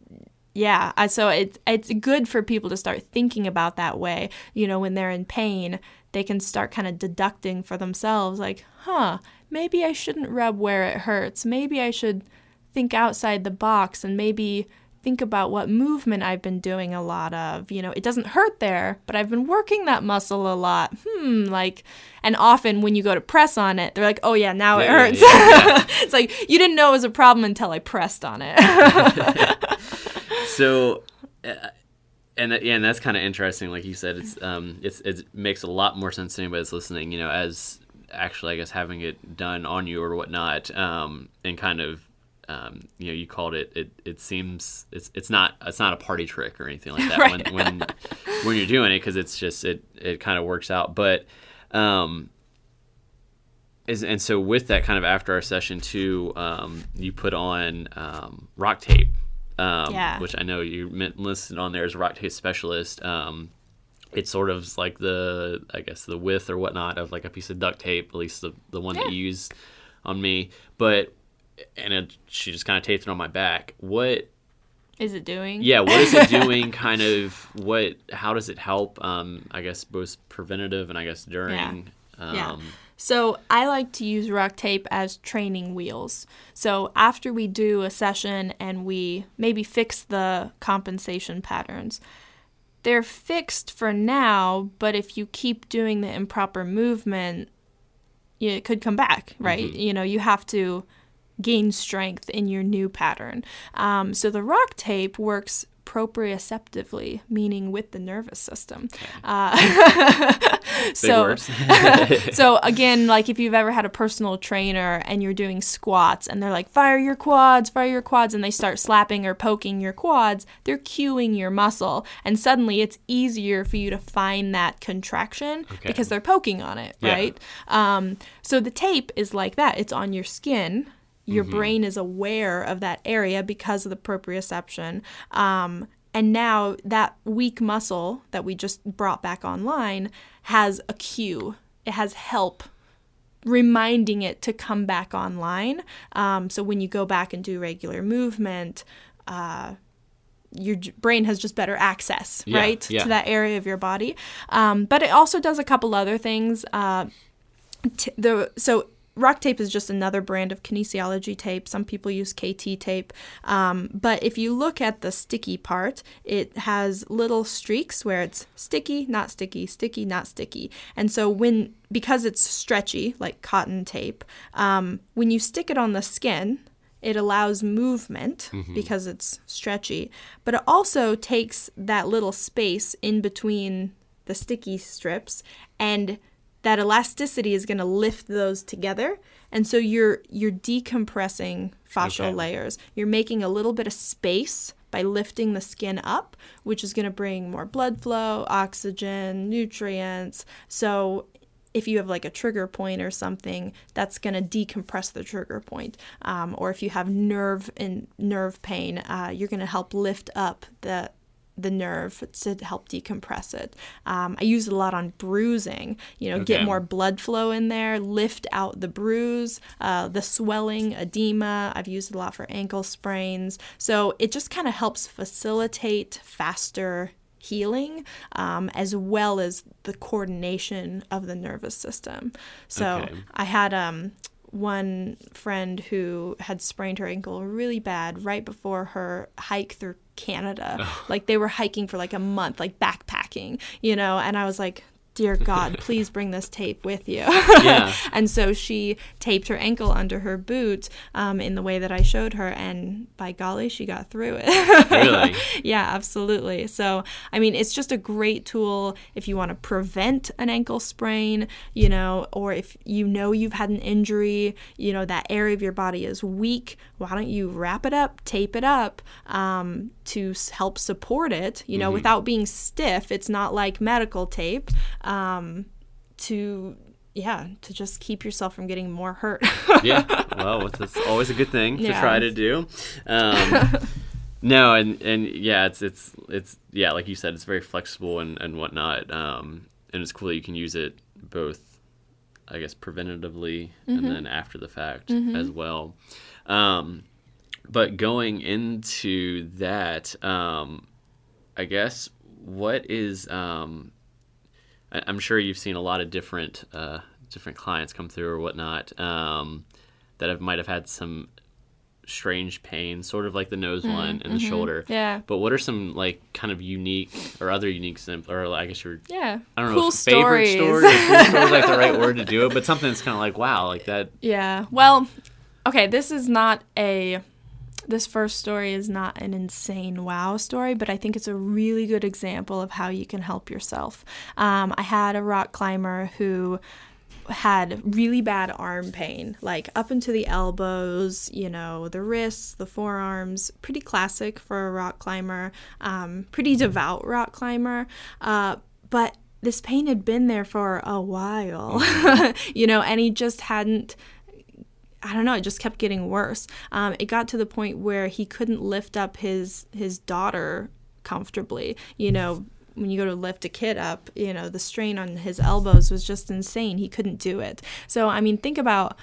S1: yeah. So it's it's good for people to start thinking about that way. You know, when they're in pain, they can start kind of deducting for themselves, like, huh, maybe I shouldn't rub where it hurts. Maybe I should think outside the box and maybe think about what movement I've been doing a lot of. You know, it doesn't hurt there, but I've been working that muscle a lot. Hmm, like, and often when you go to press on it, they're like, oh yeah, now it
S3: Yeah, yeah,
S1: hurts.
S3: yeah,
S1: it's like you didn't know it was a problem until I pressed on it.
S3: so uh, and that, yeah, and that's kind of interesting like you said it's um it's it makes a lot more sense to anybody that's listening you know as actually i guess having it done on you or whatnot um and kind of um, you know, you called it. It it seems it's it's not it's not a party trick or anything like that
S1: Right.
S3: when when when you're doing it because it's just it it kind of works out. But um, is and so with that kind of after our session too, um, you put on um, rock tape, um,
S1: Yeah.
S3: which I know you meant listed on there as a rock tape specialist. Um, it's sort of like the I guess the width or whatnot of like a piece of duct tape, at least the the one that you used on me. But and it, she just kind of taped it on my back. What?
S1: Is it doing?
S3: Yeah, what is it doing? kind of what? How does it help? Um, I guess both preventative and I guess during. Um,
S1: Yeah. So I like to use rock tape as training wheels. So after we do a session and we maybe fix the compensation patterns, they're fixed for now, but if you keep doing the improper movement, it could come back, right? You know, you have to gain strength in your new pattern. Um, so the rock tape works proprioceptively, meaning with the nervous system. Uh, so, so again, like if you've ever had a personal trainer and you're doing squats and they're like, fire your quads, fire your quads, and they start slapping or poking your quads, they're cueing your muscle. And suddenly it's easier for you to find that contraction because they're poking on it,
S3: Yeah.
S1: right? Um, so the tape is like that. It's on your skin. Your brain is aware of that area because of the proprioception. Um, and now that weak muscle that we just brought back online has a cue. It has help reminding it to come back online. Um, so when you go back and do regular movement, uh, your brain has just better access,
S3: Yeah,
S1: right,
S3: yeah.
S1: to that area of your body. Um, but it also does a couple other things. Uh, t- the so rock tape is just another brand of kinesiology tape. Some people use kt tape. Um, but if you look at the sticky part it has little streaks where it's sticky not sticky sticky not sticky. And so when because it's stretchy like cotton tape um, when you stick it on the skin it allows movement because it's stretchy. But it also takes that little space in between the sticky strips and that elasticity is going to lift those together. And so you're you're decompressing fascial
S3: Okay.
S1: layers. You're making a little bit of space by lifting the skin up which is going to bring more blood flow oxygen nutrients. So if you have like a trigger point or something that's going to decompress the trigger point. Um, or if you have nerve and nerve pain uh, you're going to help lift up the the nerve to help decompress it. Um, I use it a lot on bruising. You know, get more blood flow in there, lift out the bruise, uh, the swelling, edema. I've used it a lot for ankle sprains. So it just kind of helps facilitate faster healing um, as well as the coordination of the nervous system. So
S3: Okay.
S1: I had um, one friend who had sprained her ankle really bad right before her hike through Canada. Like they were hiking for like a month, like backpacking, you know, and I was like, Dear God, please bring this tape with you.
S3: Yeah.
S1: and so she taped her ankle under her boot um, in the way that I showed her, and by golly, she got through it.
S3: Really?
S1: yeah, absolutely. So, I mean, it's just a great tool if you want to prevent an ankle sprain, you know, or if you know you've had an injury, you know, that area of your body is weak. Why don't you wrap it up, tape it up um, to help support it, you know, without being stiff? It's not like medical tape. Um, to yeah, to just keep yourself from getting more hurt.
S3: yeah. Well, it's always a good thing to
S1: Yeah.
S3: try to do. Um, no, and and yeah, it's it's it's yeah, like you said, it's very flexible and and whatnot. Um, and it's cool that you can use it both, I guess, preventatively and then after the fact as well. Um, but going into that, um, I guess what is um, I- I'm sure you've seen a lot of different uh, different clients come through or whatnot um, that have might have had some strange pain, sort of like the nose one and the shoulder.
S1: Yeah.
S3: But what are some like kind of unique or other unique or I guess your
S1: yeah.
S3: I don't know if favorite
S1: stories.
S3: cool is like the right word to do it, but something that's kind of like wow, like that.
S1: Yeah. Well, okay, this is not a this first story is not an insane wow story, but I think it's a really good example of how you can help yourself. Um, I had a rock climber who had really bad arm pain, like up into the elbows, you know, the wrists, the forearms. Pretty classic for a rock climber, um, pretty devout rock climber. Uh, but this pain had been there for a while, you know, and he just hadn't I don't know, it just kept getting worse. Um, it got to the point where he couldn't lift up his his daughter comfortably. You know, when you go to lift a kid up, you know, the strain on his elbows was just insane. He couldn't do it. So, I mean, think about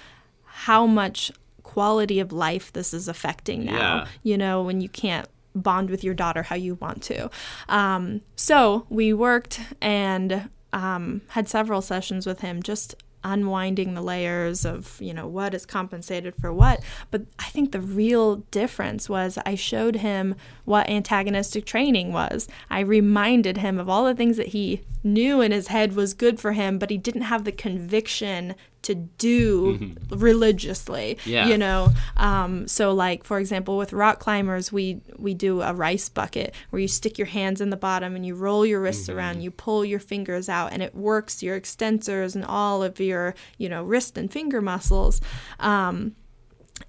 S1: how much quality of life this is affecting now,
S3: Yeah.
S1: you know, when you can't bond with your daughter how you want to. Um, so we worked and um, had several sessions with him just unwinding the layers of you know what is compensated for what. But i think the real difference was i showed him what antagonistic training was. I reminded him of all the things that he knew in his head was good for him but he didn't have the conviction to do religiously
S3: Yeah.
S1: you know? Um, so like for example with rock climbers we we do a rice bucket where you stick your hands in the bottom and you roll your wrists around you pull your fingers out and it works your extensors and all of your you know wrist and finger muscles. Um,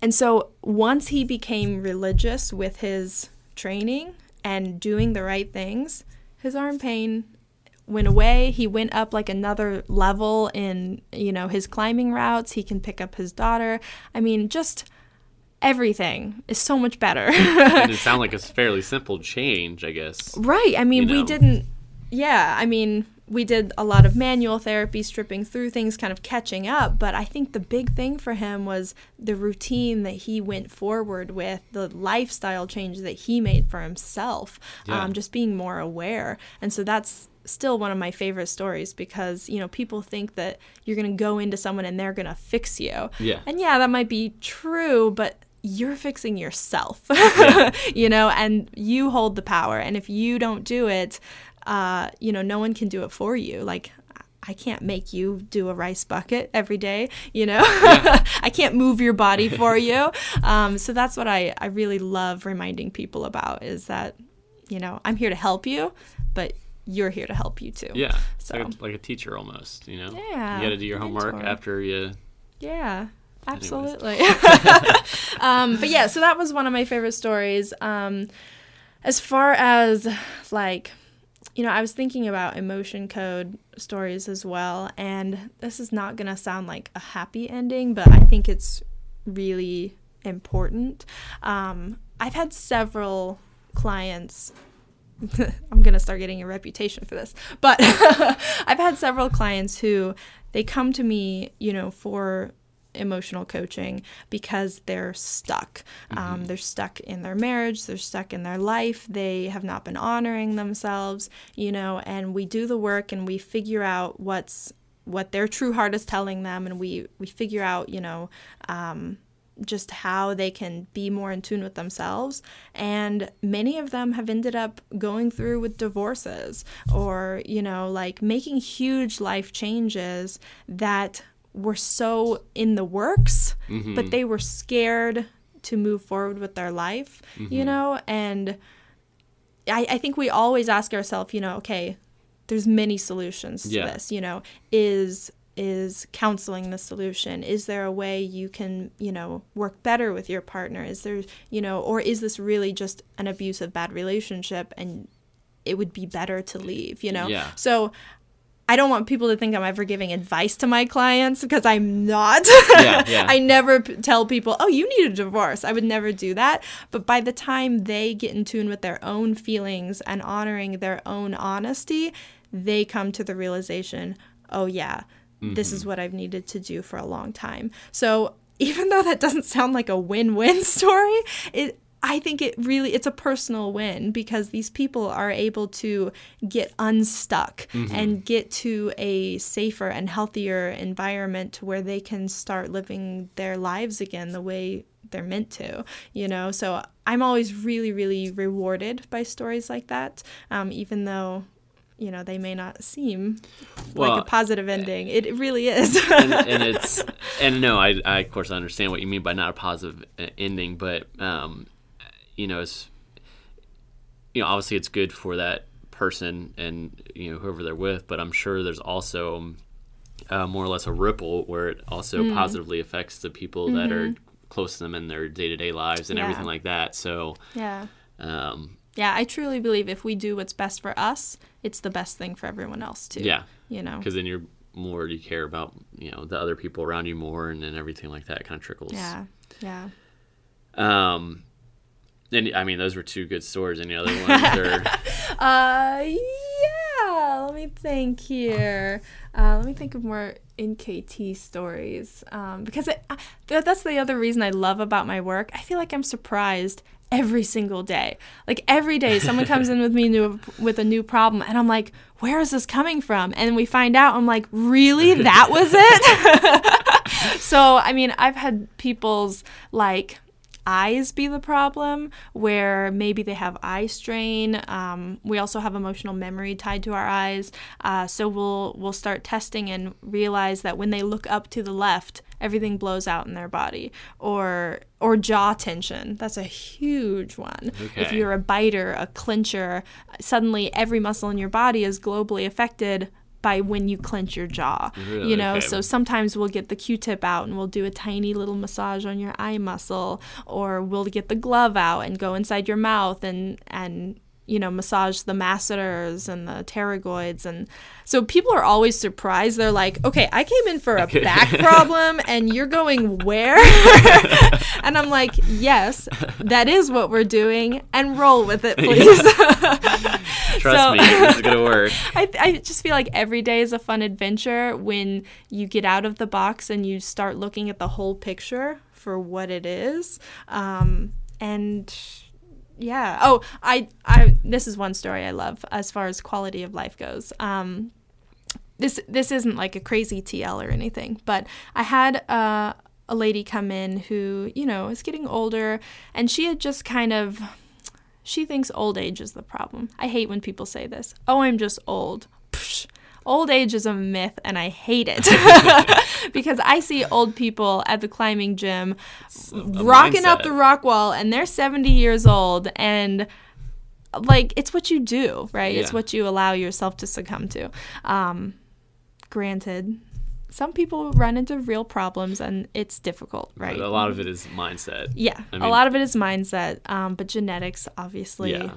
S1: and so once he became religious with his training and doing the right things his arm pain went away. He went up like another level in, you know, his climbing routes. He can pick up his daughter. I mean, just everything is so much better.
S3: and it sounded like a fairly simple change, I guess.
S1: right. I mean,
S3: You
S1: we didn't yeah, I mean, we did a lot of manual therapy, stripping through things, kind of catching up. But I think the big thing for him was the routine that he went forward with, the lifestyle change that he made for himself,
S3: Yeah.
S1: um, just being more aware. And so that's still one of my favorite stories because, you know, people think that you're going to go into someone and they're going to fix you.
S3: Yeah.
S1: And yeah, that might be true, but you're fixing yourself, you know, and you hold the power. And if you don't do it, uh, you know, no one can do it for you. Like, I can't make you do a rice bucket every day, you know? I can't move your body for you. Um, so that's what I, I really love reminding people about is that, you know, I'm here to help you, but you're here to help you too.
S3: Yeah.
S1: So-
S3: like, a, like a teacher almost, you know?
S1: Yeah,
S3: You got to do your homework
S1: mentor.
S3: after you.
S1: Yeah, absolutely. um, but yeah, so that was one of my favorite stories. Um, as far as like, you know, I was thinking about emotion code stories as well, and this is not gonna sound like a happy ending, but I think it's really important. Um, I've had several clients I'm gonna start getting a reputation for this. But I've had several clients who they come to me, you know, for emotional coaching because they're stuck. Um, they're stuck in their marriage. They're stuck in their life. They have not been honoring themselves, you know. And we do the work and we figure out what's what their true heart is telling them, and we we figure out, you know. Um, just how they can be more in tune with themselves. And many of them have ended up going through with divorces or, you know, like making huge life changes that were so in the works, mm-hmm. but they were scared to move forward with their life, you mm-hmm. know? And I, I think we always ask ourselves, you know, okay, there's many solutions to
S3: Yeah.
S1: this, you know, is is counseling the solution is there a way you can you know work better with your partner is there you know or is this really just an abusive bad relationship and it would be better to leave you know
S3: Yeah.
S1: so I don't want people to think I'm ever giving advice to my clients because I'm not.
S3: Yeah, yeah.
S1: I never p- tell people, oh, you need a divorce. I would never do that. But by the time they get in tune with their own feelings and honoring their own honesty, they come to the realization, oh, yeah, this is mm-hmm. what I've needed to do for a long time. So even though that doesn't sound like a win-win story, it I think it really it's a personal win because these people are able to get unstuck and get to a safer and healthier environment to where they can start living their lives again the way they're meant to, you know. So I'm always really, really rewarded by stories like that, um, even though. You know, they may not seem
S3: Well,
S1: like a positive ending. It really is.
S3: and, and it's and no, I, I of course i understand what you mean by not a positive ending, but um, you know, it's you know, obviously it's good for that person and you know whoever they're with, but I'm sure there's also uh, more or less a ripple where it also
S1: Mm.
S3: positively affects the people that are close to them in their day to day lives and
S1: Mm-hmm. Yeah.
S3: everything like that. So,
S1: yeah.
S3: um,
S1: Yeah, I truly believe if we do what's best for us, it's the best thing for everyone else too.
S3: yeah,
S1: You know.
S3: because then you're more you care about you know the other people around you more and then everything like that kind of trickles.
S1: Yeah. Yeah.
S3: Um, and I mean, those were two good stories. Any other ones? or,
S1: Uh yeah. Let me think here. Uh, let me think of more NKT stories um, because it, uh, th- that's the other reason I love about my work. I feel like I'm surprised every single day. Like every day, someone comes in with me new, with a new problem, and I'm like, "Where is this coming from?" And we find out. I'm like, "Really? That was it?" so I mean, I've had people's like eyes be the problem, where maybe they have eye strain. Um, we also have emotional memory tied to our eyes, uh, so we'll we'll start testing and realize that when they look up to the left, everything blows out in their body, or or jaw tension. That's a huge one. If you're a biter, a clincher, suddenly every muscle in your body is globally affected by when you clench your jaw.
S3: Really?
S1: You know,
S3: Okay.
S1: so sometimes we'll get the q-tip out and we'll do a tiny little massage on your eye muscle or we'll get the glove out and go inside your mouth and and you know massage the masseters and the pterygoids. And so people are always surprised. They're like okay i came in for a back problem and you're going where? And i'm like yes that is what we're doing and roll with it please.
S3: Trust
S1: So-
S3: me, this is gonna work.
S1: I, I just feel like every day is a fun adventure when you get out of the box and you start looking at the whole picture for what it is. Um, and yeah. Oh, I, I, this is one story I love as far as quality of life goes. Um, this, this isn't like a crazy TL or anything, but I had, uh, a lady come in who, you know, is getting older and she had just kind of, she thinks old age is the problem. I hate when people say this. Oh, I'm just old. Psh, old age is a myth and I hate it. because I see old people at the climbing gym
S3: a
S1: rocking up the rock wall and they're 70 years old and like it's what you do, right? It's what you allow yourself to succumb to. Um, granted, some people run into real problems and it's difficult, right?
S3: But a lot of it is mindset.
S1: Yeah,
S3: I
S1: a
S3: mean-
S1: lot of it is mindset, um, but genetics obviously
S3: Yeah.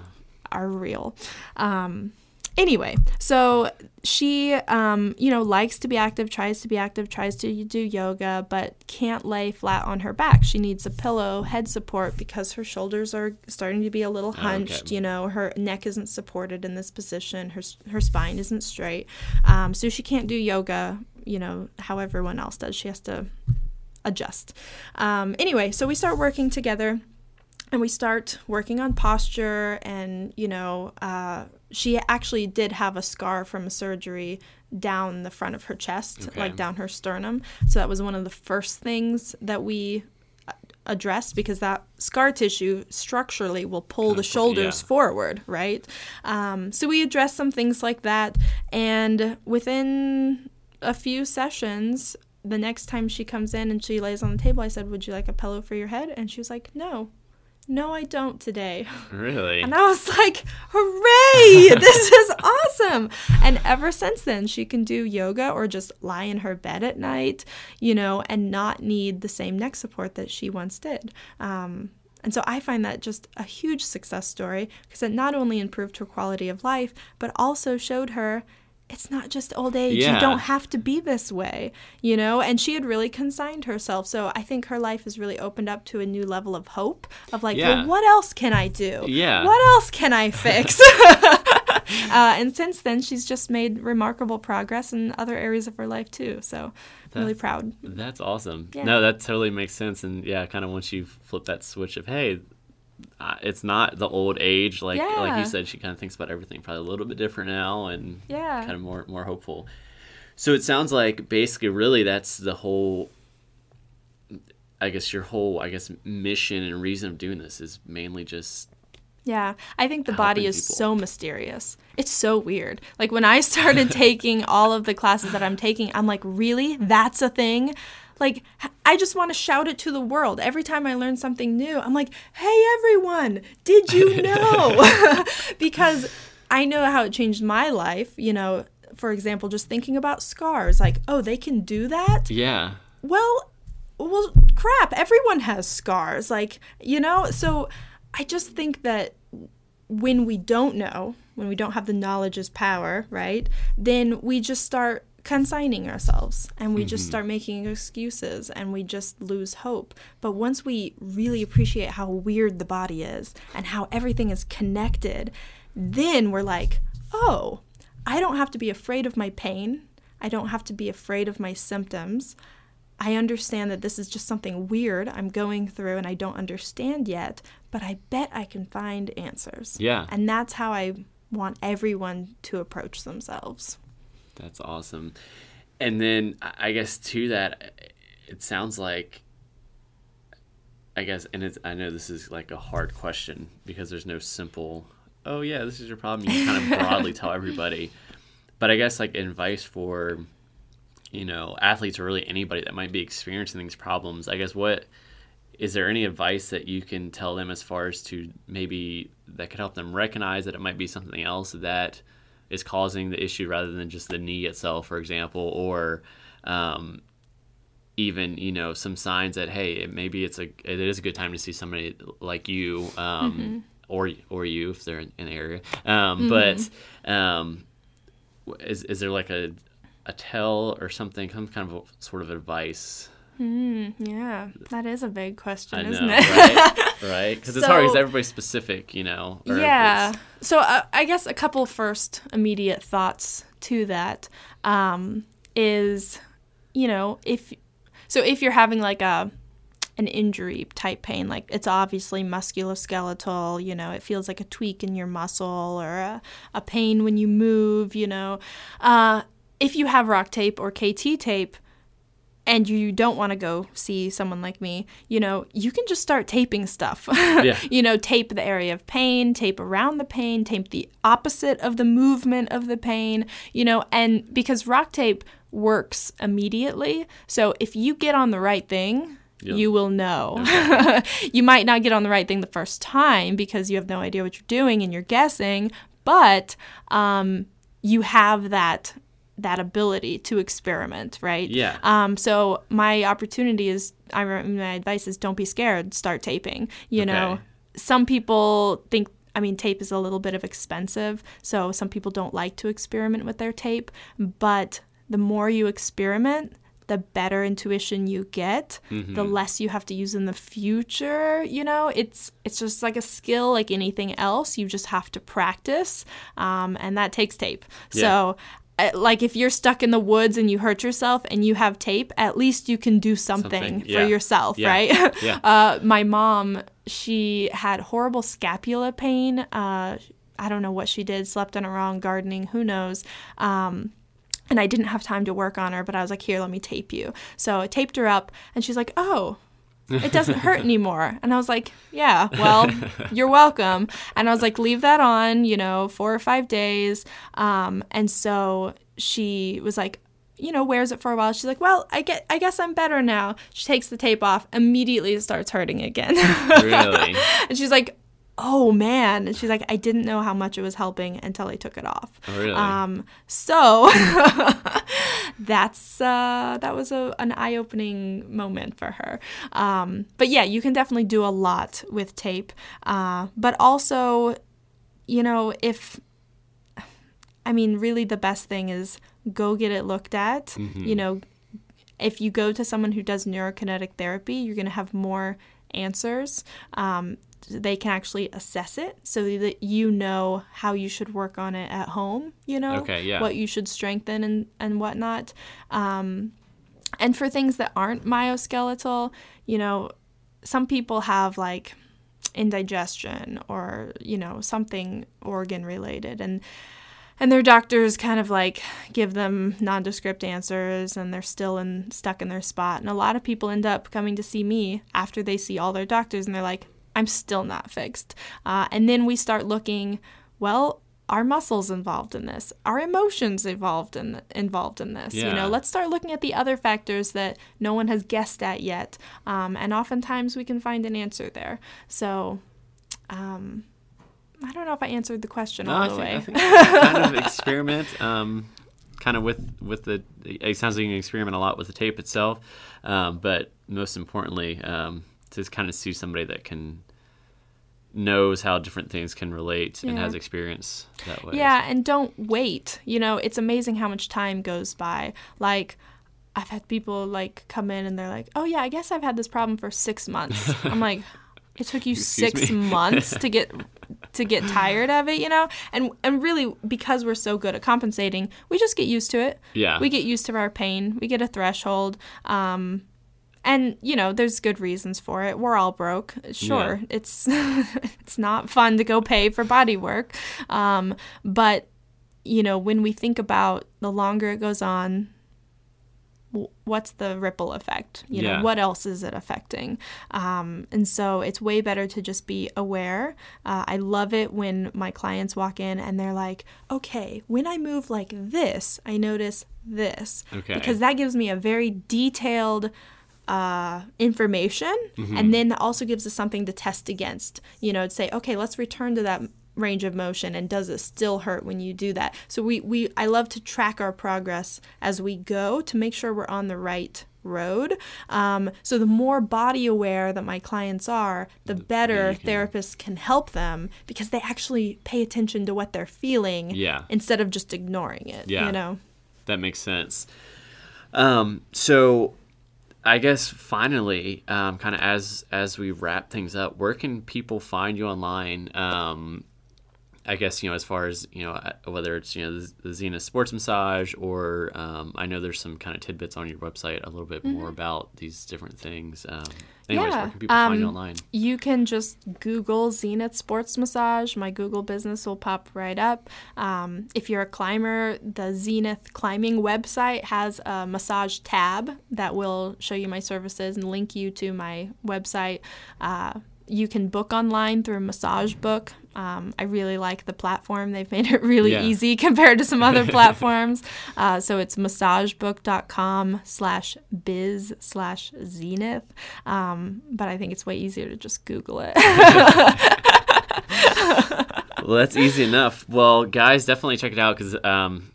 S1: are real. Um, anyway, so she, um, you know, likes to be active, tries to be active, tries to do yoga, but can't lay flat on her back. She needs a pillow, head support because her shoulders are starting to be a little hunched.
S3: Okay.
S1: You know, her neck isn't supported in this position. Her her spine isn't straight, um, so she can't do yoga. You know, how everyone else does. She has to adjust. Um, anyway, so we start working together and we start working on posture and you know uh, she actually did have a scar from a surgery down the front of her chest
S3: Okay.
S1: like down her sternum. So that was one of the first things that we uh, addressed because that scar tissue structurally will pull
S3: Kinda
S1: the shoulders
S3: yeah.
S1: forward right? Um, so we addressed some things like that. And within a few sessions the next time she comes in and she lays on the table i said would you like a pillow for your head? And she was like no no i don't today.
S3: Really?
S1: and i was like hooray this is awesome. And ever since then she can do yoga or just lie in her bed at night you know and not need the same neck support that she once did. Um, and so I find that just a huge success story because it not only improved her quality of life, but also showed her it's not just old age.
S3: Yeah.
S1: You don't have to be this way, you know? And she had really consigned herself. So I think her life has really opened up to a new level of hope of like,
S3: Yeah.
S1: well, what else can I do?
S3: Yeah.
S1: What else can I fix? uh, and since then, she's just made remarkable progress in other areas of her life too. So I'm really proud.
S3: That's awesome.
S1: Yeah.
S3: No, that totally makes sense. And yeah, kind of once you flip that switch of hey, it's not the old age like like you said. She kind of thinks about everything probably a little bit different now and
S1: Yeah.
S3: kind of more more hopeful. So it sounds like basically, really, that's the whole. I guess your whole, I guess, mission and reason of doing this is mainly just
S1: Yeah, I think the body is
S3: people.
S1: so mysterious. It's so weird. Like when I started taking all of the classes that I'm taking, I'm like, really? That's a thing? Like, I just want to shout it to the world. Every time I learn something new, I'm like, hey, everyone, did you know? because I know how it changed my life. You know, for example, just thinking about scars, like, oh, they can do that?
S3: yeah,
S1: well well crap everyone has scars like you know so i just think that when we don't know when we don't have the knowledge as power right then we just start consigning ourselves and we just mm-hmm. start making excuses and we just lose hope but once we really appreciate how weird the body is and how everything is connected then we're like oh I don't have to be afraid of my pain. I don't have to be afraid of my symptoms. I understand that this is just something weird I'm going through and I don't understand yet, but I bet I can find answers.
S3: Yeah.
S1: And that's how I want everyone to approach themselves.
S3: That's awesome. And then I guess to that, it sounds like, I guess, and it's, I know this is like a hard question because there's no simple, oh yeah, this is your problem. You kind of broadly tell everybody. But I guess like advice for, you know, athletes or really anybody that might be experiencing these problems, I guess what, is there any advice that you can tell them as far as to maybe that could help them recognize that it might be something else that is causing the issue rather than just the knee itself, for example, or um, even you know some signs that hey, it, maybe it's a it is a good time to see somebody like you, um, or or you if they're in, in the area. Um, But um, is is there like a a tell or something, some kind of sort of advice?
S1: Yeah, that is a big question,
S3: I
S1: isn't
S3: know,
S1: it?
S3: right? Right? Because it's hard because everybody's specific, you know.
S1: yeah. So uh, I guess a couple first immediate thoughts to that um, is, you know, if so if you're having like a an injury type pain, like it's obviously musculoskeletal, you know, it feels like a tweak in your muscle or a, a pain when you move, you know. Uh, if you have rock tape or KT tape, and you don't want to go see someone like me, you know, you can just start taping stuff.
S3: Yeah.
S1: you know, tape the area of pain, tape around the pain, tape the opposite of the movement of the pain, you know, and because rock tape works immediately. So if you get on the right thing,
S3: Yep.
S1: you will know. you might not get on the right thing the first time because you have no idea what you're doing and you're guessing, but um, you have that that ability to experiment, right?
S3: Yeah.
S1: Um, so my opportunity is, I my advice is, don't be scared. Start taping. You know, some people think. I mean, tape is a little bit of expensive, so some people don't like to experiment with their tape. But the more you experiment, the better intuition you get. The less you have to use in the future. You know, it's it's just like a skill, like anything else. You just have to practice, um, and that takes tape. So uh, like if you're stuck in the woods and you hurt yourself and you have tape, at least you can do something,
S3: Something,
S1: for
S3: yeah.
S1: yourself,
S3: Yeah.
S1: right?
S3: Yeah.
S1: uh, my mom, she had horrible scapula pain. Uh, I don't know what she did, slept on her own, gardening, who knows. Um, and I didn't have time to work on her, but I was like, here, let me tape you. So I taped her up, and she's like, oh, it doesn't hurt anymore. And I was like, yeah, well, you're welcome. And I was like, leave that on, you know, four or five days. Um, and so she was like, you know, wears it for a while. She's like, well, I get, I guess I'm better now. She takes the tape off. Immediately, it starts hurting again.
S3: Really?
S1: and she's like, oh man. And she's like, I didn't know how much it was helping until I took it off.
S3: Oh, really?
S1: Um, so that's uh, that was a, an eye-opening moment for her. Um, but yeah, you can definitely do a lot with tape. Uh, but also, you know, if I mean, really, the best thing is go get it looked at. You know, if you go to someone who does neurokinetic therapy, you're going to have more answers. Um, they can actually assess it so that you know how you should work on it at home, you know,
S3: Okay, yeah.
S1: what you should strengthen and, and whatnot. Um, and for things that aren't myoskeletal, you know, some people have like indigestion or, you know, something organ related. And and their doctors kind of like give them nondescript answers and they're still in stuck in their spot and a lot of people end up coming to see me after they see all their doctors and they're like i'm still not fixed uh, and then we start looking well are muscles involved in this are emotions involved in involved in this you know let's start looking at the other factors that no one has guessed at yet um, and oftentimes we can find an answer there so um, I don't know if I answered the question
S3: No,
S1: all
S3: I
S1: the
S3: think,
S1: way.
S3: I think kind of experiment, um, kind of with with the. It sounds like you can experiment a lot with the tape itself, um, but most importantly, um, to kind of see somebody that can knows how different things can relate and has experience that way.
S1: Yeah, and don't wait. You know, it's amazing how much time goes by. Like, I've had people like come in and they're like, "Oh yeah, I guess I've had this problem for six months." I'm like, it took you
S3: Excuse
S1: six months to get to get tired of it, you know? And and really because we're so good at compensating, we just get used to it.
S3: Yeah.
S1: We get used to our pain. We get a threshold. Um and you know, there's good reasons for it. We're all broke. Sure,
S3: Yeah.
S1: it's it's not fun to go pay for body work. Um but you know, when we think about the longer it goes on, what's the ripple effect? You
S3: Yeah.
S1: know, what else is it affecting? Um, and so it's way better to just be aware. Uh, I love it when my clients walk in and they're like, okay, when I move like this, I notice this.
S3: Okay.
S1: Because that gives me a very detailed uh, information and then that also gives us something to test against you know to say okay let's return to that range of motion and does it still hurt when you do that so we, we i love to track our progress as we go to make sure we're on the right road um, so the more body aware that my clients are the better therapists can help them because they actually pay attention to what they're feeling
S3: Yeah.
S1: instead of just ignoring it
S3: Yeah.
S1: you know
S3: That makes sense. Um, so I guess finally, um, kind of as as we wrap things up, where can people find you online? Um, I guess you know as far as you know uh, whether it's you know the, Zenith Sports Massage or um, I know there's some kind of tidbits on your website a little bit more about these different things. Um, anyways, where
S1: Yeah,
S3: can people find you
S1: um,
S3: online?
S1: You can just Google Zenith Sports Massage. My Google business will pop right up. Um, if you're a climber, the Zenith Climbing website has a massage tab that will show you my services and link you to my website. Uh, you can book online through Massage Book. Um, I really like the platform. They've made it really
S3: Yeah.
S1: easy compared to some other platforms. Uh, so it's massagebook.com slash biz slash zenith. Um, but I think it's way easier to just Google it.
S3: well, that's easy enough. Well, guys, definitely check it out because, um,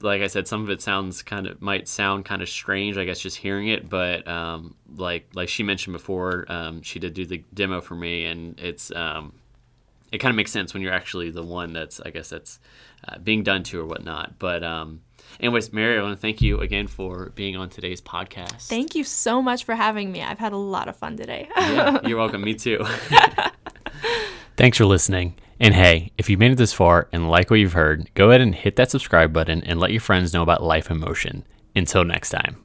S3: like I said, some of it sounds kind of might sound kind of strange. I guess just hearing it, but um, like like she mentioned before, um, she did do the demo for me, and it's um, it kind of makes sense when you're actually the one that's I guess that's uh, being done to or whatnot. But um, anyways, Mary, I want to thank you again for being on today's podcast.
S1: Thank you so much for having me. I've had a lot of fun today.
S3: Yeah, you're welcome. Me too.
S4: Thanks for listening. And hey, if you made it this far and like what you've heard, go ahead and hit that subscribe button and let your friends know about Life in Motion. Until next time.